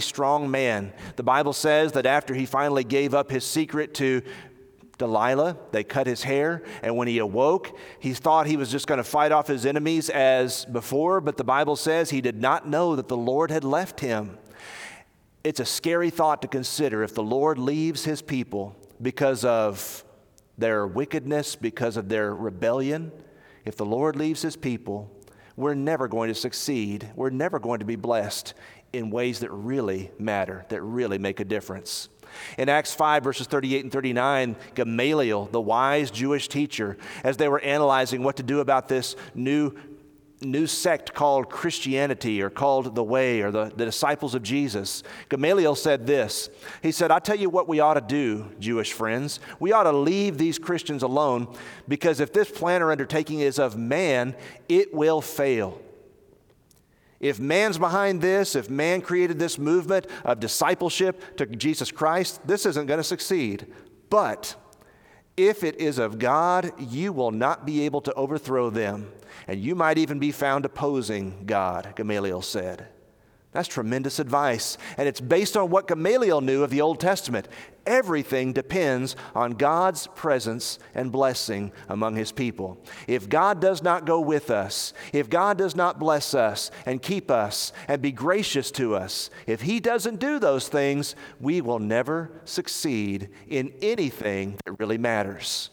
strong man. The Bible says that after he finally gave up his secret to Delilah, they cut his hair, and when he awoke, he thought he was just going to fight off his enemies as before, but the Bible says he did not know that the Lord had left him. It's a scary thought to consider if the Lord leaves his people because of their wickedness, because of their rebellion. If the Lord leaves his people, we're never going to succeed. We're never going to be blessed in ways that really matter, that really make a difference. In Acts 5, verses 38 and 39, Gamaliel, the wise Jewish teacher, as they were analyzing what to do about this new new sect called Christianity or called the Way or the, the disciples of Jesus, Gamaliel said this. He said, I tell you what we ought to do, Jewish friends. We ought to leave these Christians alone because if this plan or undertaking is of man, it will fail. If man's behind this, if man created this movement of discipleship to Jesus Christ, this isn't going to succeed. But if it is of God, you will not be able to overthrow them, and you might even be found opposing God, Gamaliel said. That's tremendous advice. And it's based on what Gamaliel knew of the Old Testament. Everything depends on God's presence and blessing among his people. If God does not go with us, if God does not bless us and keep us and be gracious to us, if he doesn't do those things, we will never succeed in anything that really matters.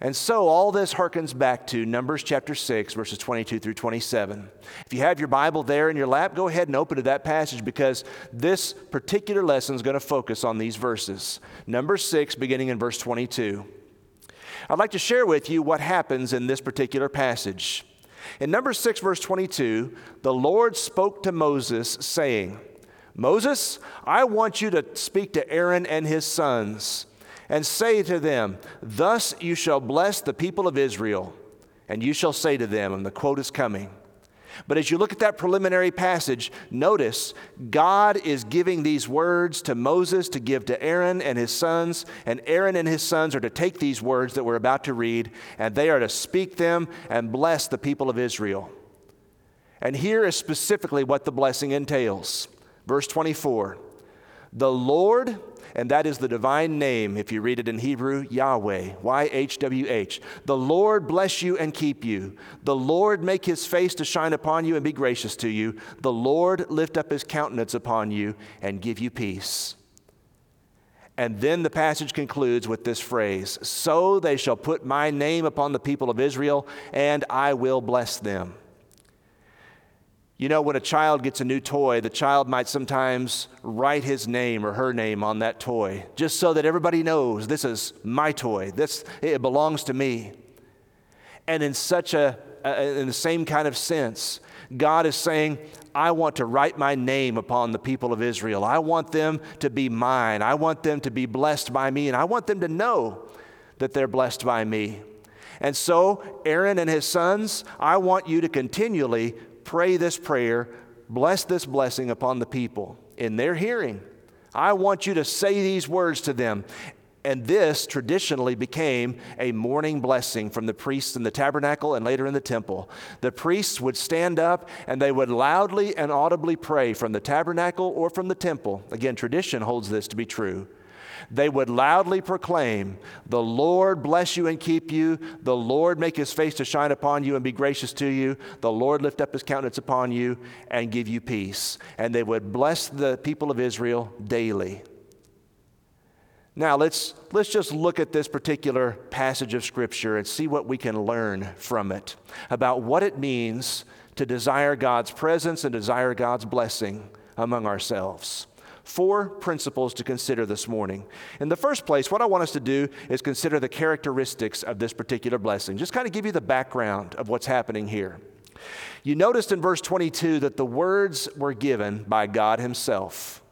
And so all this harkens back to Numbers chapter 6, verses 22 through 27. If you have your Bible there in your lap, go ahead and open to that passage because this particular lesson is going to focus on these verses. Number 6, beginning in verse 22. I'd like to share with you what happens in this particular passage. In number 6, verse 22, the Lord spoke to Moses, saying, Moses, I want you to speak to Aaron and his sons and say to them, Thus you shall bless the people of Israel, and you shall say to them, and the quote is coming. But as you look at that preliminary passage, notice God is giving these words to Moses to give to Aaron and his sons, and Aaron and his sons are to take these words that we're about to read, and they are to speak them and bless the people of Israel. And here is specifically what the blessing entails. Verse 24 The Lord and that is the divine name, if you read it in Hebrew, Yahweh, Y H W H. The Lord bless you and keep you. The Lord make his face to shine upon you and be gracious to you. The Lord lift up his countenance upon you and give you peace. And then the passage concludes with this phrase So they shall put my name upon the people of Israel, and I will bless them. You know, when a child gets a new toy, the child might sometimes write his name or her name on that toy, just so that everybody knows this is my toy. This it belongs to me. And in such a, in the same kind of sense, God is saying, I want to write my name upon the people of Israel. I want them to be mine. I want them to be blessed by me, and I want them to know that they're blessed by me. And so, Aaron and his sons, I want you to continually pray this prayer, bless this blessing upon the people in their hearing. I want you to say these words to them. And this traditionally became a morning blessing from the priests in the tabernacle and later in the temple. The priests would stand up and they would loudly and audibly pray from the tabernacle or from the temple. Again, tradition holds this to be true they would loudly proclaim, The Lord bless you and keep you. The Lord make his face to shine upon you and be gracious to you. The Lord lift up his countenance upon you and give you peace. And they would bless the people of Israel daily. Now, let's, let's just look at this particular passage of Scripture and see what we can learn from it about what it means to desire God's presence and desire God's blessing among ourselves four principles to consider this morning. In the first place, what I want us to do is consider the characteristics of this particular blessing. Just kind of give you the background of what's happening here. You noticed in verse 22 that the words were given by God Himself.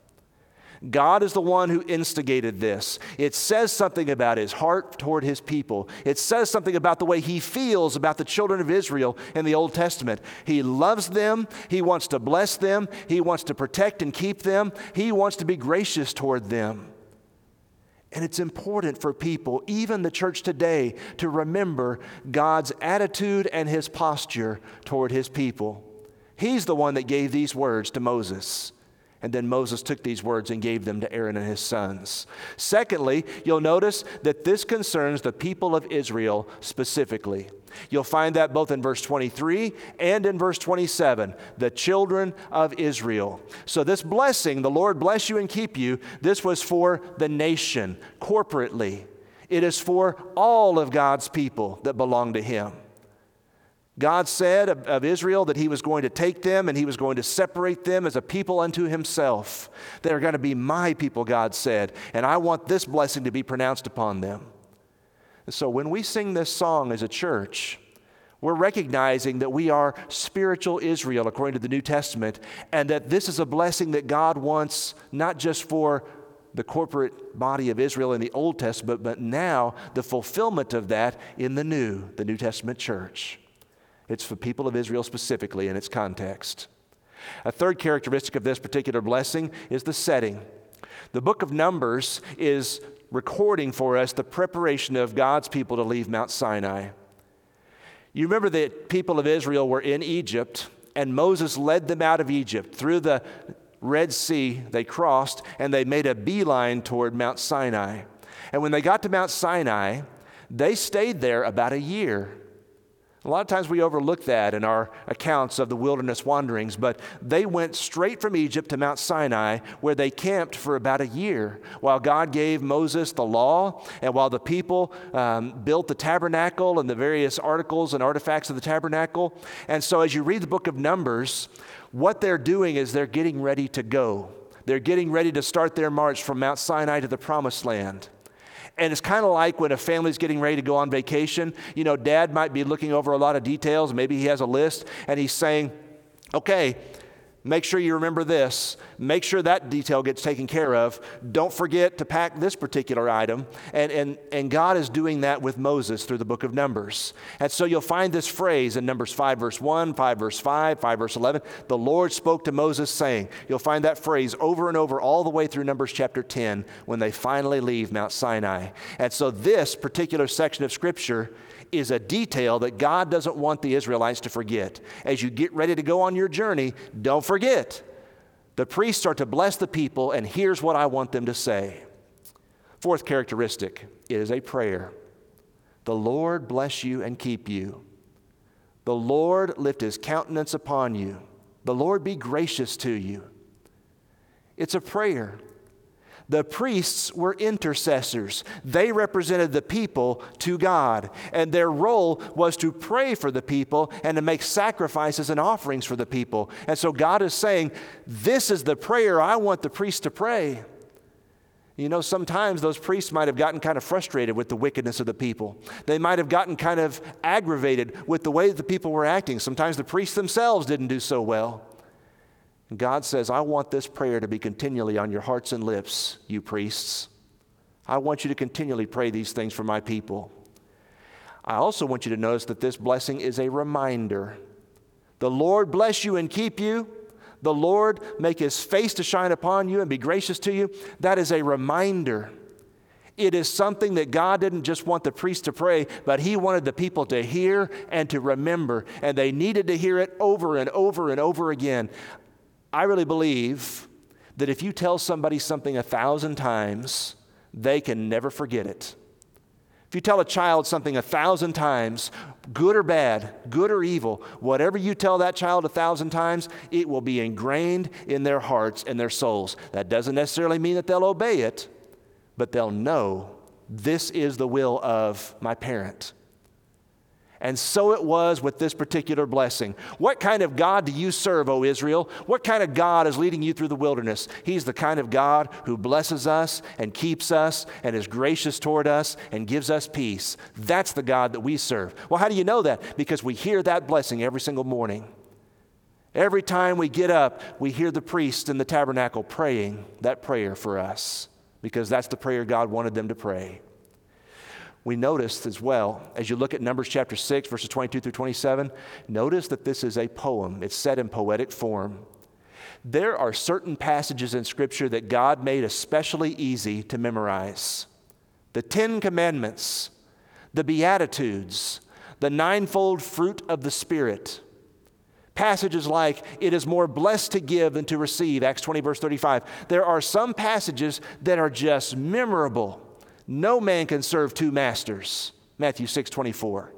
God is the one who instigated this. It says something about his heart toward his people. It says something about the way he feels about the children of Israel in the Old Testament. He loves them, he wants to bless them, he wants to protect and keep them, he wants to be gracious toward them. And it's important for people, even the church today, to remember God's attitude and his posture toward his people. He's the one that gave these words to Moses. And then Moses took these words and gave them to Aaron and his sons. Secondly, you'll notice that this concerns the people of Israel specifically. You'll find that both in verse 23 and in verse 27, the children of Israel. So, this blessing, the Lord bless you and keep you, this was for the nation corporately. It is for all of God's people that belong to Him. God said of, of, Israel that He was going to take them and He was going to separate them as a people unto Himself. They're going to be my people, God said, and I want this blessing to be pronounced upon them. And so when we sing this song as a church, we're recognizing that we are spiritual Israel according to the New Testament, and that this is a blessing that God wants not just for the corporate body of Israel in the Old Testament, but now the fulfillment of that in the New, the New Testament church. It's for people of Israel specifically in its context. A third characteristic of this particular blessing is the setting. The book of Numbers is recording for us the preparation of God's people to leave Mount Sinai. You remember that people of Israel were in Egypt, and Moses led them out of Egypt through the Red Sea. They crossed, and they made a beeline toward Mount Sinai. And when they got to Mount Sinai, they stayed there about a year. A lot of times we overlook that in our accounts of the wilderness wanderings, but they went straight from Egypt to Mount Sinai, where they camped for about a year while God gave Moses the law and while the people um, built the tabernacle and the various articles and artifacts of the tabernacle. And so, as you read the book of Numbers, what they're doing is they're getting ready to go. They're getting ready to start their march from Mount Sinai to the promised land. And it's kind of like when a family's getting ready to go on vacation. You know, dad might be looking over a lot of details. Maybe he has a list and he's saying, okay, Make sure you remember this. Make sure that detail gets taken care of. Don't forget to pack this particular item. And, and, and God is doing that with Moses through the book of Numbers. And so you'll find this phrase in Numbers 5, verse 1, 5, verse 5, 5, verse 11. The Lord spoke to Moses, saying, You'll find that phrase over and over all the way through Numbers chapter 10 when they finally leave Mount Sinai. And so this particular section of Scripture is a detail that God doesn't want the Israelites to forget. As you get ready to go on your journey, don't forget. The priests are to bless the people, and here's what I want them to say. Fourth characteristic is a prayer. The Lord bless you and keep you. The Lord lift his countenance upon you. The Lord be gracious to you. It's a prayer. The priests were intercessors. They represented the people to God, and their role was to pray for the people and to make sacrifices and offerings for the people. And so God is saying, This is the prayer I want the priests to pray. You know, sometimes those priests might have gotten kind of frustrated with the wickedness of the people. They might have gotten kind of aggravated with the way that the people were acting. Sometimes the priests themselves didn't do so well. God says, I want this prayer to be continually on your hearts and lips, you priests. I want you to continually pray these things for my people. I also want you to notice that this blessing is a reminder. The Lord bless you and keep you. The Lord make his face to shine upon you and be gracious to you. That is a reminder. It is something that God didn't just want the priest to pray, but He wanted the people to hear and to remember. And they needed to hear it over and over and over again. I really believe that if you tell somebody something a thousand times, they can never forget it. If you tell a child something a thousand times, good or bad, good or evil, whatever you tell that child a thousand times, it will be ingrained in their hearts and their souls. That doesn't necessarily mean that they'll obey it, but they'll know this is the will of my parent. And so it was with this particular blessing. What kind of God do you serve, O Israel? What kind of God is leading you through the wilderness? He's the kind of God who blesses us and keeps us and is gracious toward us and gives us peace. That's the God that we serve. Well, how do you know that? Because we hear that blessing every single morning. Every time we get up, we hear the priest in the tabernacle praying that prayer for us because that's the prayer God wanted them to pray we notice as well, as you look at Numbers chapter 6, verses 22 through 27, notice that this is a poem. It's set in poetic form. There are certain passages in Scripture that God made especially easy to memorize the Ten Commandments, the Beatitudes, the ninefold fruit of the Spirit. Passages like, it is more blessed to give than to receive, Acts 20, verse 35. There are some passages that are just memorable. No man can serve two masters, Matthew 6, 24.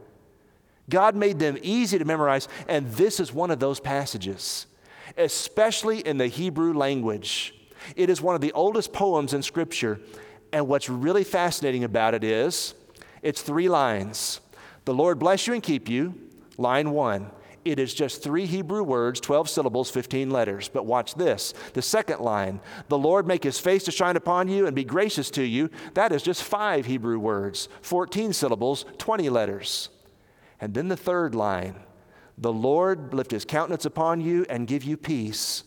God made them easy to memorize, and this is one of those passages, especially in the Hebrew language. It is one of the oldest poems in Scripture, and what's really fascinating about it is it's three lines. The Lord bless you and keep you, line one. It is just three Hebrew words, 12 syllables, 15 letters. But watch this. The second line, the Lord make his face to shine upon you and be gracious to you, that is just five Hebrew words, 14 syllables, 20 letters. And then the third line, the Lord lift his countenance upon you and give you peace.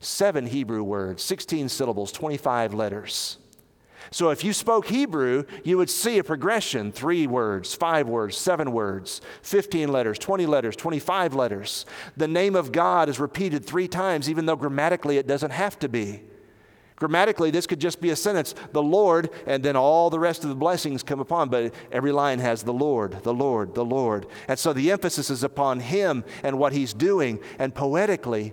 Seven Hebrew words, 16 syllables, 25 letters. So if you spoke Hebrew, you would see a progression three words, five words, seven words, 15 letters, 20 letters, 25 letters. The name of God is repeated three times, even though grammatically it doesn't have to be. Grammatically, this could just be a sentence, the Lord, and then all the rest of the blessings come upon, but every line has the Lord, the Lord, the Lord. And so the emphasis is upon Him and what He's doing. And poetically,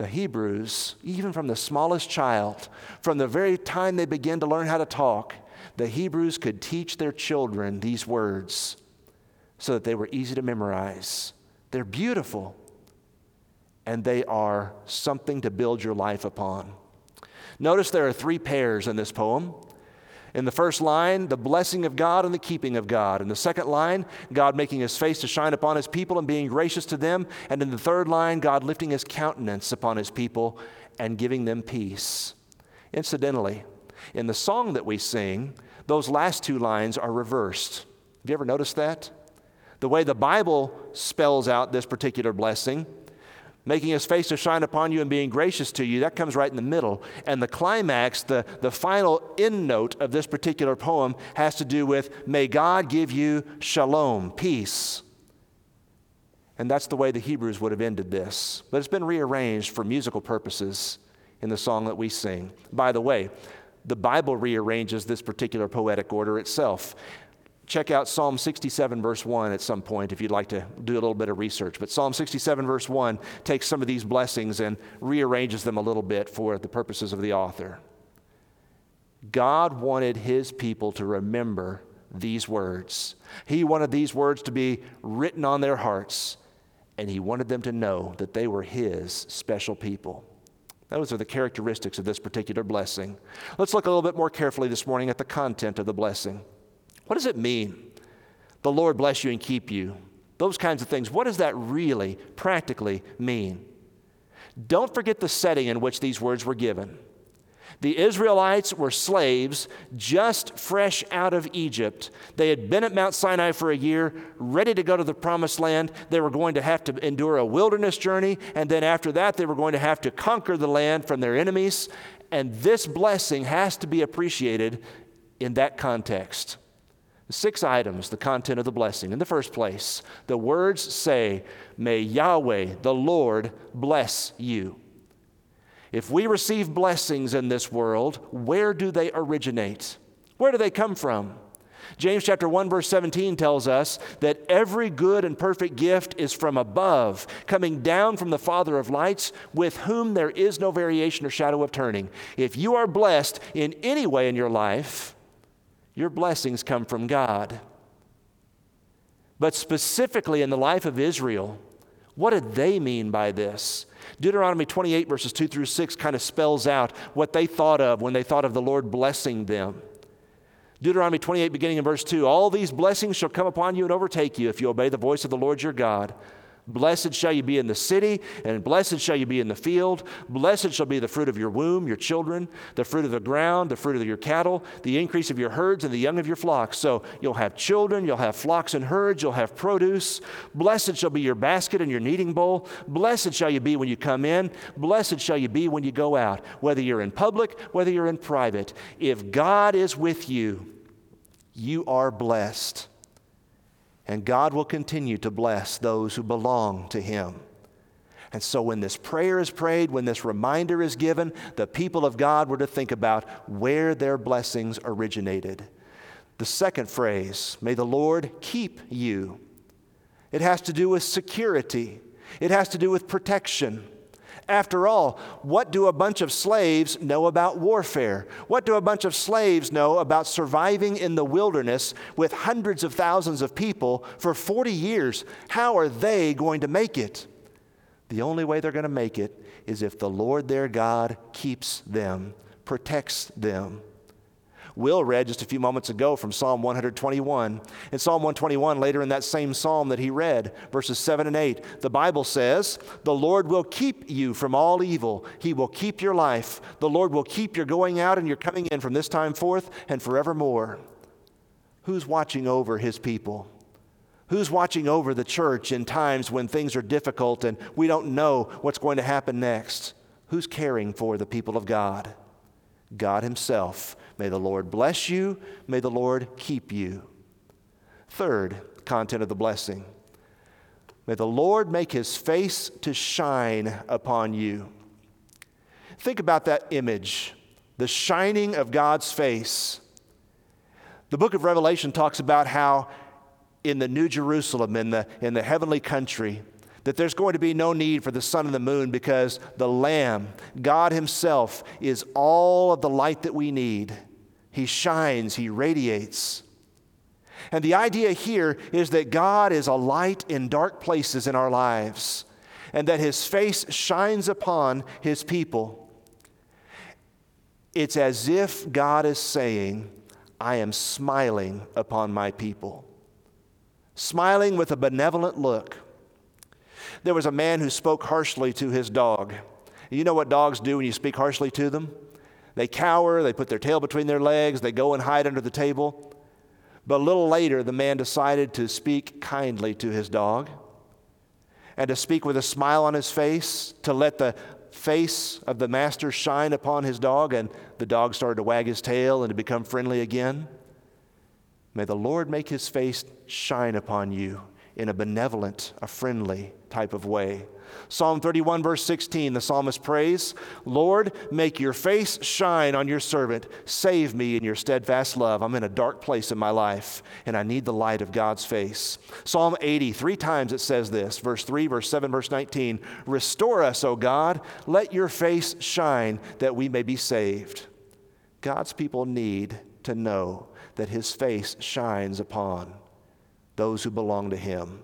the Hebrews, even from the smallest child, from the very time they begin to learn how to talk, the Hebrews could teach their children these words so that they were easy to memorize. They're beautiful, and they are something to build your life upon. Notice there are three pairs in this poem in the first line, the blessing of God and the keeping of God. In the second line, God making his face to shine upon his people and being gracious to them. And in the third line, God lifting his countenance upon his people and giving them peace. Incidentally, in the song that we sing, those last two lines are reversed. Have you ever noticed that? The way the Bible spells out this particular blessing making his face to shine upon you and being gracious to you, that comes right in the middle. And the climax, the, the final end note of this particular poem, has to do with, May God give you shalom, peace. And that's the way the Hebrews would have ended this. But it's been rearranged for musical purposes in the song that we sing. By the way, the Bible rearranges this particular poetic order itself check out Psalm 67, verse 1 at some point if you'd like to do a little bit of research. But Psalm 67, verse 1 takes some of these blessings and rearranges them a little bit for the purposes of the author. God wanted his people to remember these words. He wanted these words to be written on their hearts, and he wanted them to know that they were his special people. Those are the characteristics of this particular blessing. Let's look a little bit more carefully this morning at the content of the blessing. What does it mean? The Lord bless you and keep you. Those kinds of things. What does that really practically mean? Don't forget the setting in which these words were given. The Israelites were slaves just fresh out of Egypt. They had been at Mount Sinai for a year, ready to go to the promised land. They were going to have to endure a wilderness journey, and then after that, they were going to have to conquer the land from their enemies. And this blessing has to be appreciated in that context. Six items, the content of the blessing. In the first place, the words say, May Yahweh, the Lord, bless you. If we receive blessings in this world, where do they originate? Where do they come from? James chapter 1 verse 17 tells us that every good and perfect gift is from above, coming down from the Father of lights, with whom there is no variation or shadow of turning. If you are blessed in any way in your life, your blessings come from God. But specifically in the life of Israel, what did they mean by this? Deuteronomy 28, verses 2 through 6, kind of spells out what they thought of when they thought of the Lord blessing them. Deuteronomy 28, beginning in verse 2 All these blessings shall come upon you and overtake you if you obey the voice of the Lord your God. Blessed shall you be in the city, and blessed shall you be in the field. Blessed shall be the fruit of your womb, your children, the fruit of the ground, the fruit of your cattle, the increase of your herds, and the young of your flocks. So you'll have children, you'll have flocks and herds, you'll have produce. Blessed shall be your basket and your kneading bowl. Blessed shall you be when you come in. Blessed shall you be when you go out, whether you're in public, whether you're in private. If God is with you, you are blessed and God will continue to bless those who belong to Him. And so, when this prayer is prayed, when this reminder is given, the people of God were to think about where their blessings originated. The second phrase, may the Lord keep you. It has to do with security. It has to do with protection. After all, what do a bunch of slaves know about warfare? What do a bunch of slaves know about surviving in the wilderness with hundreds of thousands of people for 40 years? How are they going to make it? The only way they're going to make it is if the Lord their God keeps them, protects them. Will read just a few moments ago from Psalm 121. In Psalm 121, later in that same psalm that he read, verses 7 and 8, the Bible says, The Lord will keep you from all evil. He will keep your life. The Lord will keep your going out and your coming in from this time forth and forevermore. Who's watching over his people? Who's watching over the church in times when things are difficult and we don't know what's going to happen next? Who's caring for the people of God? God Himself. May the Lord bless you. May the Lord keep you. Third content of the blessing. May the Lord make His face to shine upon you. Think about that image the shining of God's face. The book of Revelation talks about how in the New Jerusalem, in the, in the heavenly country, that there's going to be no need for the sun and the moon because the Lamb, God Himself, is all of the light that we need. He shines, He radiates. And the idea here is that God is a light in dark places in our lives, and that His face shines upon His people. It's as if God is saying, I am smiling upon my people, smiling with a benevolent look there was a man who spoke harshly to his dog. You know what dogs do when you speak harshly to them? They cower, they put their tail between their legs, they go and hide under the table. But a little later, the man decided to speak kindly to his dog and to speak with a smile on his face, to let the face of the master shine upon his dog, and the dog started to wag his tail and to become friendly again. May the Lord make his face shine upon you in a benevolent, a friendly type of way. Psalm 31, verse 16, the psalmist prays, Lord, make your face shine on your servant. Save me in your steadfast love. I'm in a dark place in my life, and I need the light of God's face. Psalm 80, three times it says this verse 3, verse 7, verse 19 Restore us, O God. Let your face shine that we may be saved. God's people need to know that his face shines upon those who belong to Him.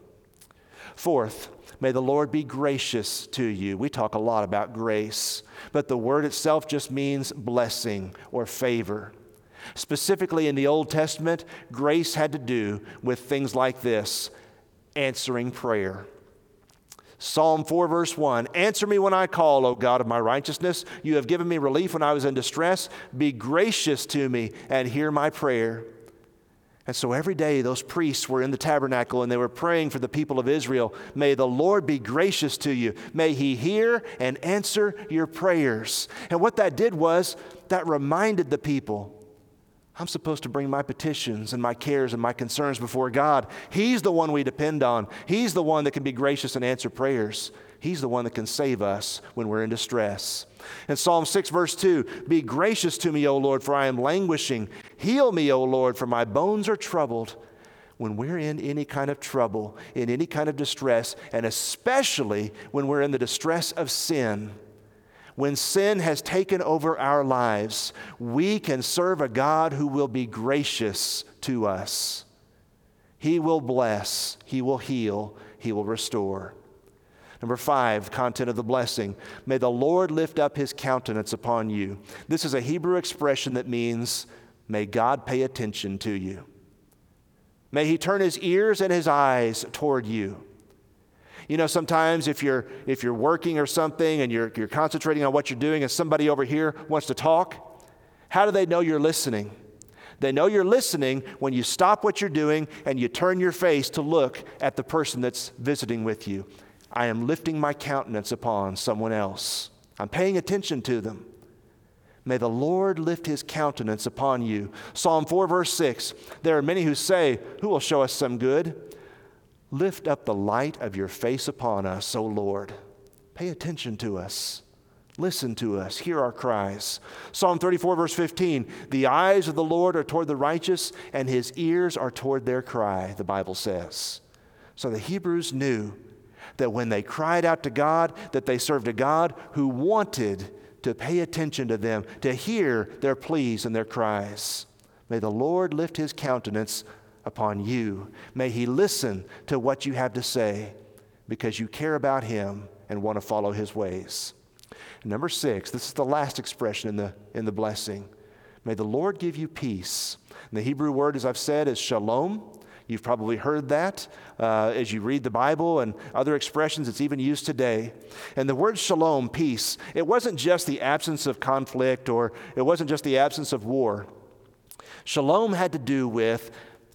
Fourth, may the Lord be gracious to you. We talk a lot about grace, but the word itself just means blessing or favor. Specifically in the Old Testament, grace had to do with things like this answering prayer. Psalm 4, verse 1 Answer me when I call, O God of my righteousness. You have given me relief when I was in distress. Be gracious to me and hear my prayer. And so every day, those priests were in the tabernacle and they were praying for the people of Israel. May the Lord be gracious to you. May he hear and answer your prayers. And what that did was that reminded the people I'm supposed to bring my petitions and my cares and my concerns before God. He's the one we depend on, He's the one that can be gracious and answer prayers. He's the one that can save us when we're in distress. In Psalm 6, verse 2, Be gracious to me, O Lord, for I am languishing. Heal me, O Lord, for my bones are troubled. When we're in any kind of trouble, in any kind of distress, and especially when we're in the distress of sin, when sin has taken over our lives, we can serve a God who will be gracious to us. He will bless, He will heal, He will restore. Number five, content of the blessing. May the Lord lift up his countenance upon you. This is a Hebrew expression that means, may God pay attention to you. May he turn his ears and his eyes toward you. You know, sometimes if you're, if you're working or something and you're, you're concentrating on what you're doing and somebody over here wants to talk, how do they know you're listening? They know you're listening when you stop what you're doing and you turn your face to look at the person that's visiting with you. I am lifting my countenance upon someone else. I'm paying attention to them. May the Lord lift his countenance upon you. Psalm 4, verse 6 There are many who say, Who will show us some good? Lift up the light of your face upon us, O Lord. Pay attention to us. Listen to us. Hear our cries. Psalm 34, verse 15 The eyes of the Lord are toward the righteous, and his ears are toward their cry, the Bible says. So the Hebrews knew that when they cried out to God, that they served a God who wanted to pay attention to them, to hear their pleas and their cries. May the Lord lift his countenance upon you. May he listen to what you have to say because you care about him and want to follow his ways. Number six, this is the last expression in the, in the blessing. May the Lord give you peace. And the Hebrew word, as I've said, is shalom. You've probably heard that uh, as you read the Bible and other expressions. It's even used today. And the word shalom, peace, it wasn't just the absence of conflict or it wasn't just the absence of war. Shalom had to do with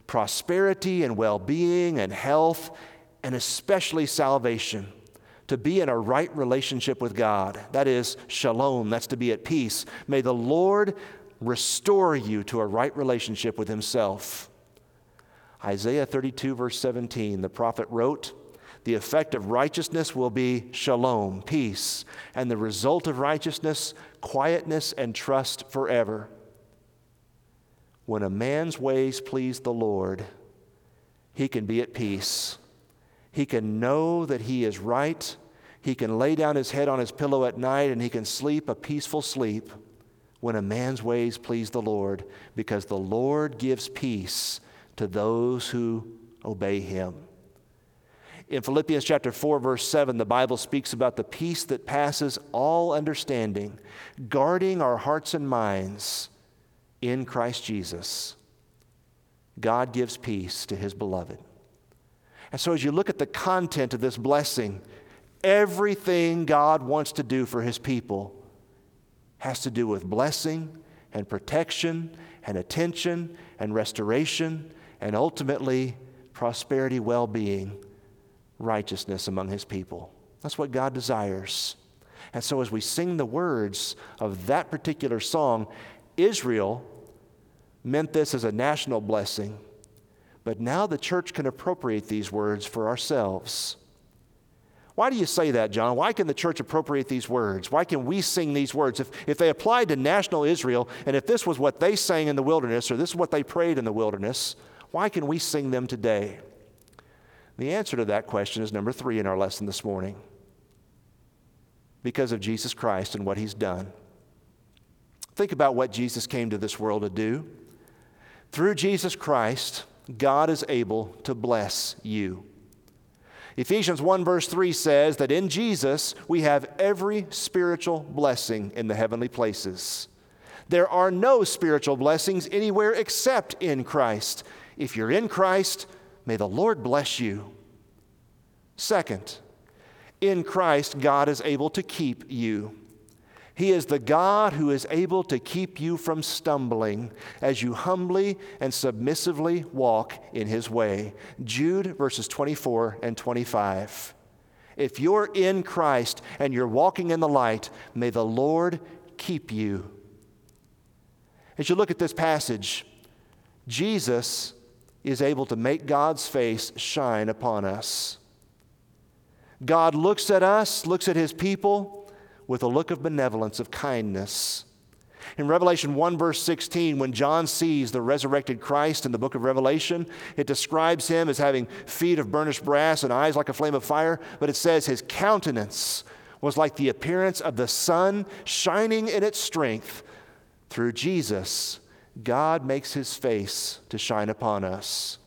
prosperity and well being and health, and especially salvation. To be in a right relationship with God. That is shalom. That's to be at peace. May the Lord restore you to a right relationship with Himself. Isaiah 32, verse 17, the prophet wrote, The effect of righteousness will be shalom, peace, and the result of righteousness, quietness and trust forever. When a man's ways please the Lord, he can be at peace. He can know that he is right. He can lay down his head on his pillow at night and he can sleep a peaceful sleep when a man's ways please the Lord, because the Lord gives peace to those who obey him. In Philippians chapter 4 verse 7 the Bible speaks about the peace that passes all understanding, guarding our hearts and minds in Christ Jesus. God gives peace to his beloved. And so as you look at the content of this blessing, everything God wants to do for his people has to do with blessing and protection and attention and restoration and ultimately prosperity, well being, righteousness among his people. That's what God desires. And so, as we sing the words of that particular song, Israel meant this as a national blessing, but now the church can appropriate these words for ourselves. Why do you say that, John? Why can the church appropriate these words? Why can we sing these words? If, if they applied to national Israel, and if this was what they sang in the wilderness, or this is what they prayed in the wilderness, why can we sing them today? The answer to that question is number three in our lesson this morning because of Jesus Christ and what he's done. Think about what Jesus came to this world to do. Through Jesus Christ, God is able to bless you. Ephesians 1, verse 3 says that in Jesus we have every spiritual blessing in the heavenly places. There are no spiritual blessings anywhere except in Christ. If you're in Christ, may the Lord bless you. Second, in Christ, God is able to keep you. He is the God who is able to keep you from stumbling as you humbly and submissively walk in His way. Jude verses 24 and 25. If you're in Christ and you're walking in the light, may the Lord keep you. As you look at this passage, Jesus is able to make God's face shine upon us. God looks at us, looks at his people with a look of benevolence, of kindness. In Revelation 1, verse 16, when John sees the resurrected Christ in the book of Revelation, it describes him as having feet of burnished brass and eyes like a flame of fire, but it says his countenance was like the appearance of the sun shining in its strength. Through Jesus, God makes his face to shine upon us.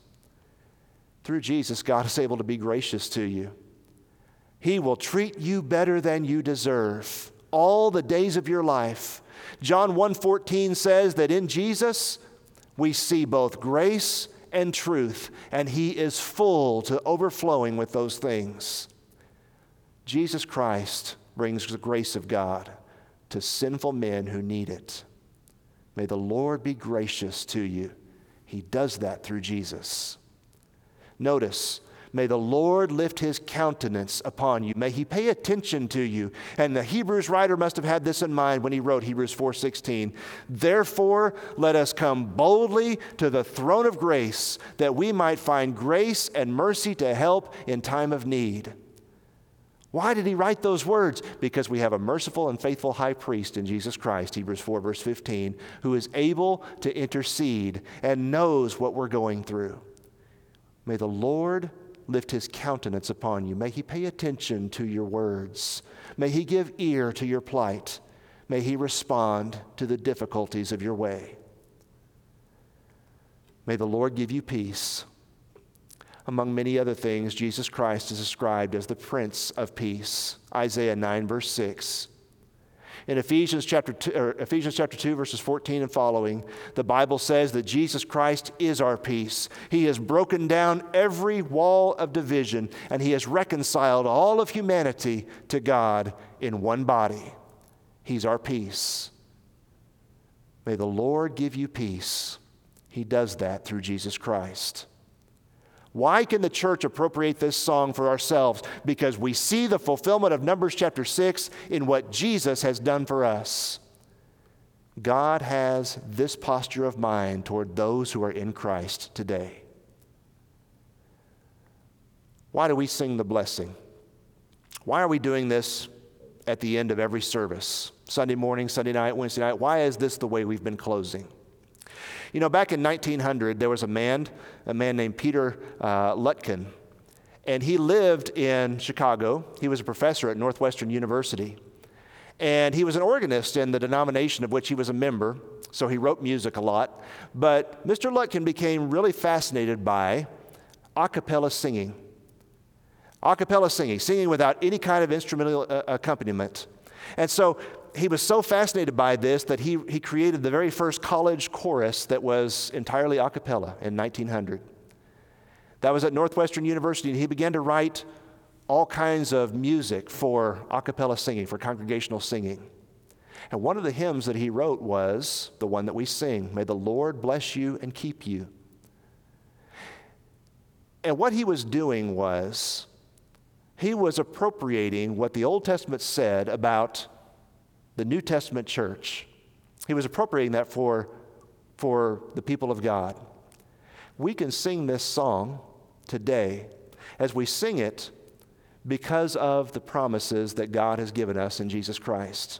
Through Jesus, God is able to be gracious to you. He will treat you better than you deserve all the days of your life. John 1:14 says that in Jesus we see both grace and truth, and he is full to overflowing with those things. Jesus Christ brings the grace of God to sinful men who need it. May the Lord be gracious to you. He does that through Jesus. Notice, may the Lord lift his countenance upon you. May he pay attention to you. And the Hebrews writer must have had this in mind when he wrote Hebrews 4:16. Therefore, let us come boldly to the throne of grace that we might find grace and mercy to help in time of need. Why did he write those words? Because we have a merciful and faithful high priest in Jesus Christ, Hebrews 4, verse 15, who is able to intercede and knows what we're going through. May the Lord lift his countenance upon you. May he pay attention to your words. May he give ear to your plight. May he respond to the difficulties of your way. May the Lord give you peace. Among many other things, Jesus Christ is described as the Prince of Peace. Isaiah 9, verse 6. In Ephesians chapter, two, Ephesians chapter 2, verses 14 and following, the Bible says that Jesus Christ is our peace. He has broken down every wall of division, and He has reconciled all of humanity to God in one body. He's our peace. May the Lord give you peace. He does that through Jesus Christ. Why can the church appropriate this song for ourselves? Because we see the fulfillment of Numbers chapter 6 in what Jesus has done for us. God has this posture of mind toward those who are in Christ today. Why do we sing the blessing? Why are we doing this at the end of every service? Sunday morning, Sunday night, Wednesday night. Why is this the way we've been closing? You know, back in 1900, there was a man, a man named Peter uh, Lutkin, and he lived in Chicago. He was a professor at Northwestern University. And he was an organist in the denomination of which he was a member, so he wrote music a lot. But Mr. Lutkin became really fascinated by a cappella singing. A cappella singing, singing without any kind of instrumental uh, accompaniment. And so he was so fascinated by this that he, he created the very first college chorus that was entirely a cappella in 1900. That was at Northwestern University, and he began to write all kinds of music for a cappella singing, for congregational singing. And one of the hymns that he wrote was the one that we sing May the Lord bless you and keep you. And what he was doing was, he was appropriating what the Old Testament said about the New Testament church. He was appropriating that for, for the people of God. We can sing this song today as we sing it because of the promises that God has given us in Jesus Christ.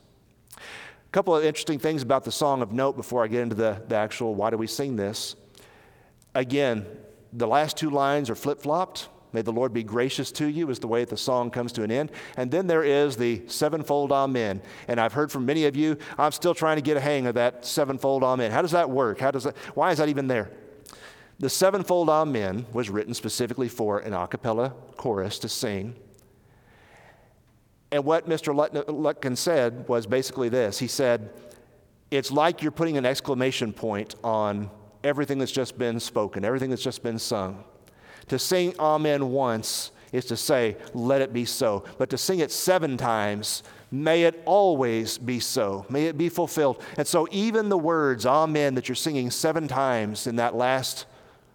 A couple of interesting things about the song of note before I get into the, the actual why do we sing this. Again, the last two lines are flip flopped. May the Lord be gracious to you, is the way the song comes to an end. And then there is the sevenfold amen. And I've heard from many of you, I'm still trying to get a hang of that sevenfold amen. How does that work? How does that, why is that even there? The sevenfold amen was written specifically for an a cappella chorus to sing. And what Mr. Lutkin said was basically this He said, It's like you're putting an exclamation point on everything that's just been spoken, everything that's just been sung. To sing Amen once is to say, Let it be so. But to sing it seven times, may it always be so. May it be fulfilled. And so, even the words Amen that you're singing seven times in that last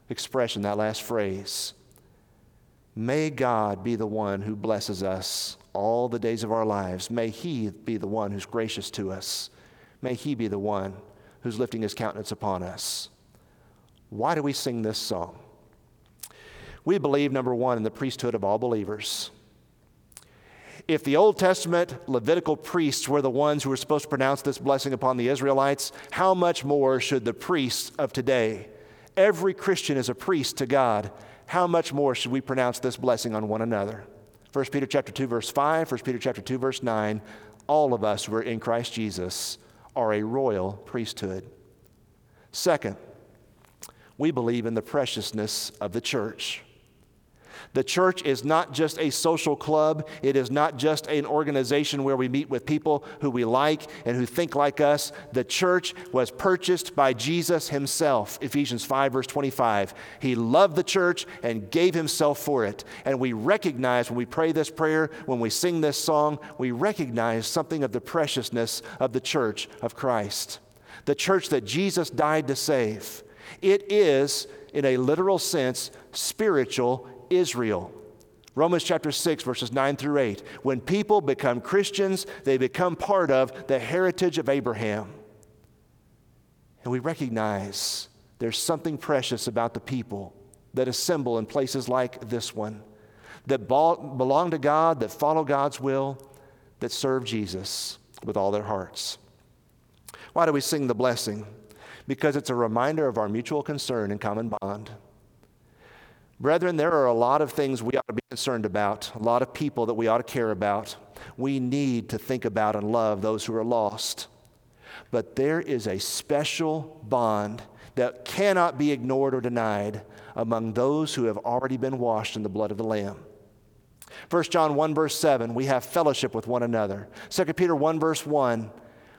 expression, that last phrase, may God be the one who blesses us all the days of our lives. May He be the one who's gracious to us. May He be the one who's lifting His countenance upon us. Why do we sing this song? We believe, number one, in the priesthood of all believers. If the Old Testament Levitical priests were the ones who were supposed to pronounce this blessing upon the Israelites, how much more should the priests of today? Every Christian is a priest to God. How much more should we pronounce this blessing on one another? 1 Peter chapter 2 verse 5, 1 Peter chapter 2 verse 9, all of us who are in Christ Jesus are a royal priesthood. Second, we believe in the preciousness of the church. The church is not just a social club. It is not just an organization where we meet with people who we like and who think like us. The church was purchased by Jesus himself. Ephesians 5, verse 25. He loved the church and gave himself for it. And we recognize when we pray this prayer, when we sing this song, we recognize something of the preciousness of the church of Christ. The church that Jesus died to save. It is, in a literal sense, spiritual Israel. Romans chapter 6, verses 9 through 8. When people become Christians, they become part of the heritage of Abraham. And we recognize there's something precious about the people that assemble in places like this one, that belong to God, that follow God's will, that serve Jesus with all their hearts. Why do we sing the blessing? Because it's a reminder of our mutual concern and common bond. Brethren, there are a lot of things we ought to be concerned about, a lot of people that we ought to care about. We need to think about and love those who are lost. But there is a special bond that cannot be ignored or denied among those who have already been washed in the blood of the Lamb. 1 John 1, verse 7, we have fellowship with one another. 2 Peter 1, verse 1,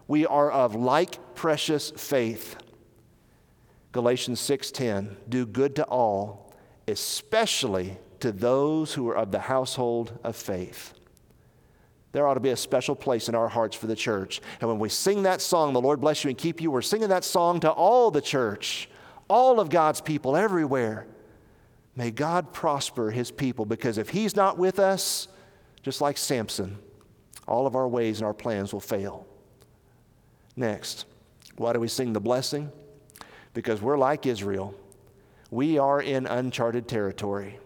we are of like precious faith. Galatians 6:10, do good to all, especially to those who are of the household of faith. There ought to be a special place in our hearts for the church. And when we sing that song, The Lord bless you and keep you, we're singing that song to all the church, all of God's people everywhere. May God prosper his people because if he's not with us, just like Samson, all of our ways and our plans will fail. Next, why do we sing the blessing? Because we're like Israel. We are in uncharted territory.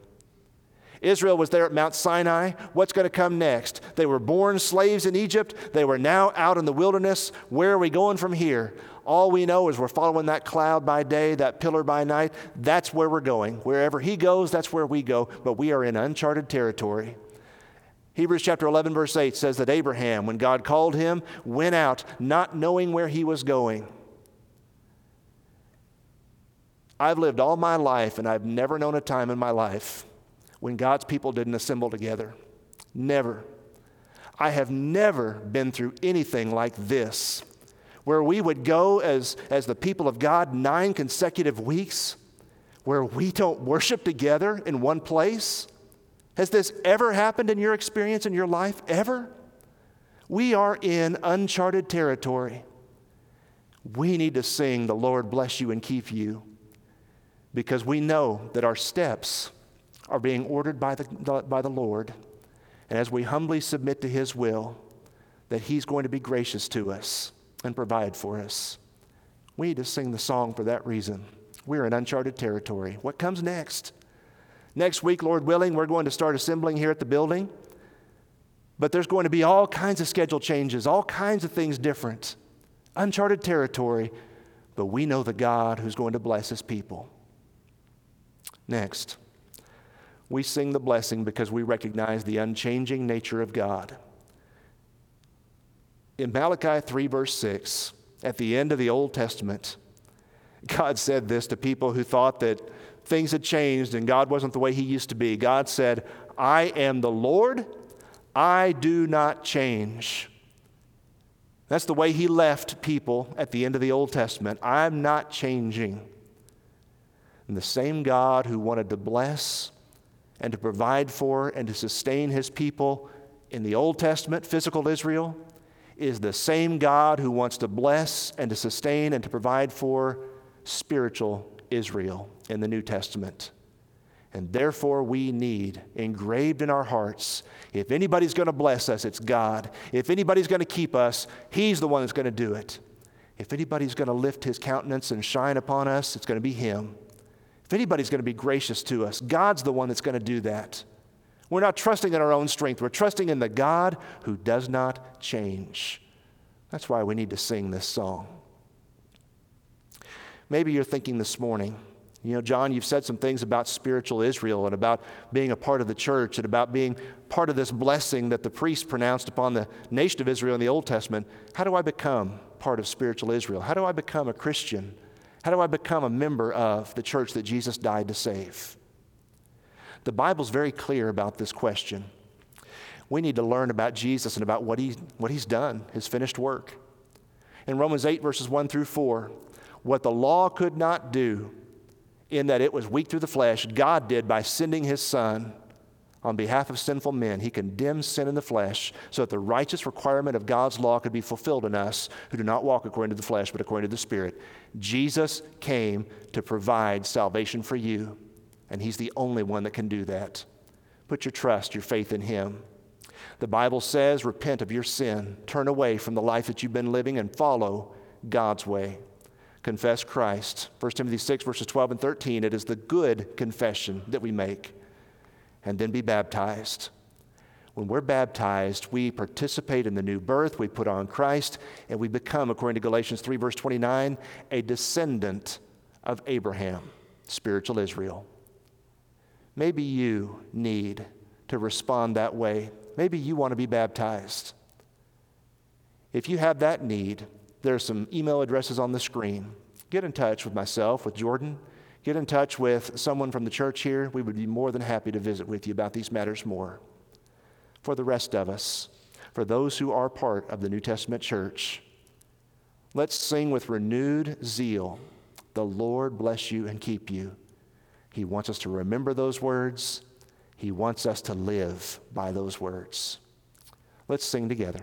Israel was there at Mount Sinai. What's going to come next? They were born slaves in Egypt. They were now out in the wilderness. Where are we going from here? All we know is we're following that cloud by day, that pillar by night. That's where we're going. Wherever He goes, that's where we go. But we are in uncharted territory. Hebrews chapter 11, verse 8 says that Abraham, when God called him, went out not knowing where he was going. I've lived all my life and I've never known a time in my life when God's people didn't assemble together. Never. I have never been through anything like this where we would go as, as the people of God nine consecutive weeks where we don't worship together in one place? Has this ever happened in your experience in your life? Ever? We are in uncharted territory. We need to sing, The Lord bless you and keep you, because we know that our steps are being ordered by the, by the Lord. And as we humbly submit to His will, that He's going to be gracious to us and provide for us. We need to sing the song for that reason. We're in uncharted territory. What comes next? Next week, Lord willing, we're going to start assembling here at the building. But there's going to be all kinds of schedule changes, all kinds of things different. Uncharted territory, but we know the God who's going to bless his people. Next, we sing the blessing because we recognize the unchanging nature of God in Malachi 3, verse 6, at the end of the Old Testament, God said this to people who thought that things had changed and God wasn't the way He used to be. God said, I am the Lord, I do not change. That's the way He left people at the end of the Old Testament. I'm not changing. And the same God who wanted to bless and to provide for and to sustain His people in the Old Testament, physical Israel, is the same God who wants to bless and to sustain and to provide for spiritual Israel in the New Testament. And therefore, we need engraved in our hearts if anybody's going to bless us, it's God. If anybody's going to keep us, He's the one that's going to do it. If anybody's going to lift His countenance and shine upon us, it's going to be Him. If anybody's going to be gracious to us, God's the one that's going to do that. We're not trusting in our own strength. We're trusting in the God who does not change. That's why we need to sing this song. Maybe you're thinking this morning, you know, John, you've said some things about spiritual Israel and about being a part of the church and about being part of this blessing that the priest pronounced upon the nation of Israel in the Old Testament. How do I become part of spiritual Israel? How do I become a Christian? How do I become a member of the church that Jesus died to save? The Bible's very clear about this question. We need to learn about Jesus and about what, he, what he's done, his finished work. In Romans 8, verses 1 through 4, what the law could not do, in that it was weak through the flesh, God did by sending his Son on behalf of sinful men. He condemned sin in the flesh so that the righteous requirement of God's law could be fulfilled in us who do not walk according to the flesh, but according to the Spirit. Jesus came to provide salvation for you and He's the only one that can do that. Put your trust, your faith in Him. The Bible says, repent of your sin, turn away from the life that you've been living, and follow God's way. Confess Christ. 1 Timothy 6, verses 12 and 13. It is the good confession that we make. And then be baptized. When we're baptized, we participate in the new birth, we put on Christ, and we become, according to Galatians 3, verse 29, a descendant of Abraham, spiritual Israel. Maybe you need to respond that way. Maybe you want to be baptized. If you have that need, there are some email addresses on the screen. Get in touch with myself, with Jordan. Get in touch with someone from the church here. We would be more than happy to visit with you about these matters more. For the rest of us, for those who are part of the New Testament church, let's sing with renewed zeal The Lord bless you and keep you. He wants us to remember those words, He wants us to live by those words. Let's sing together.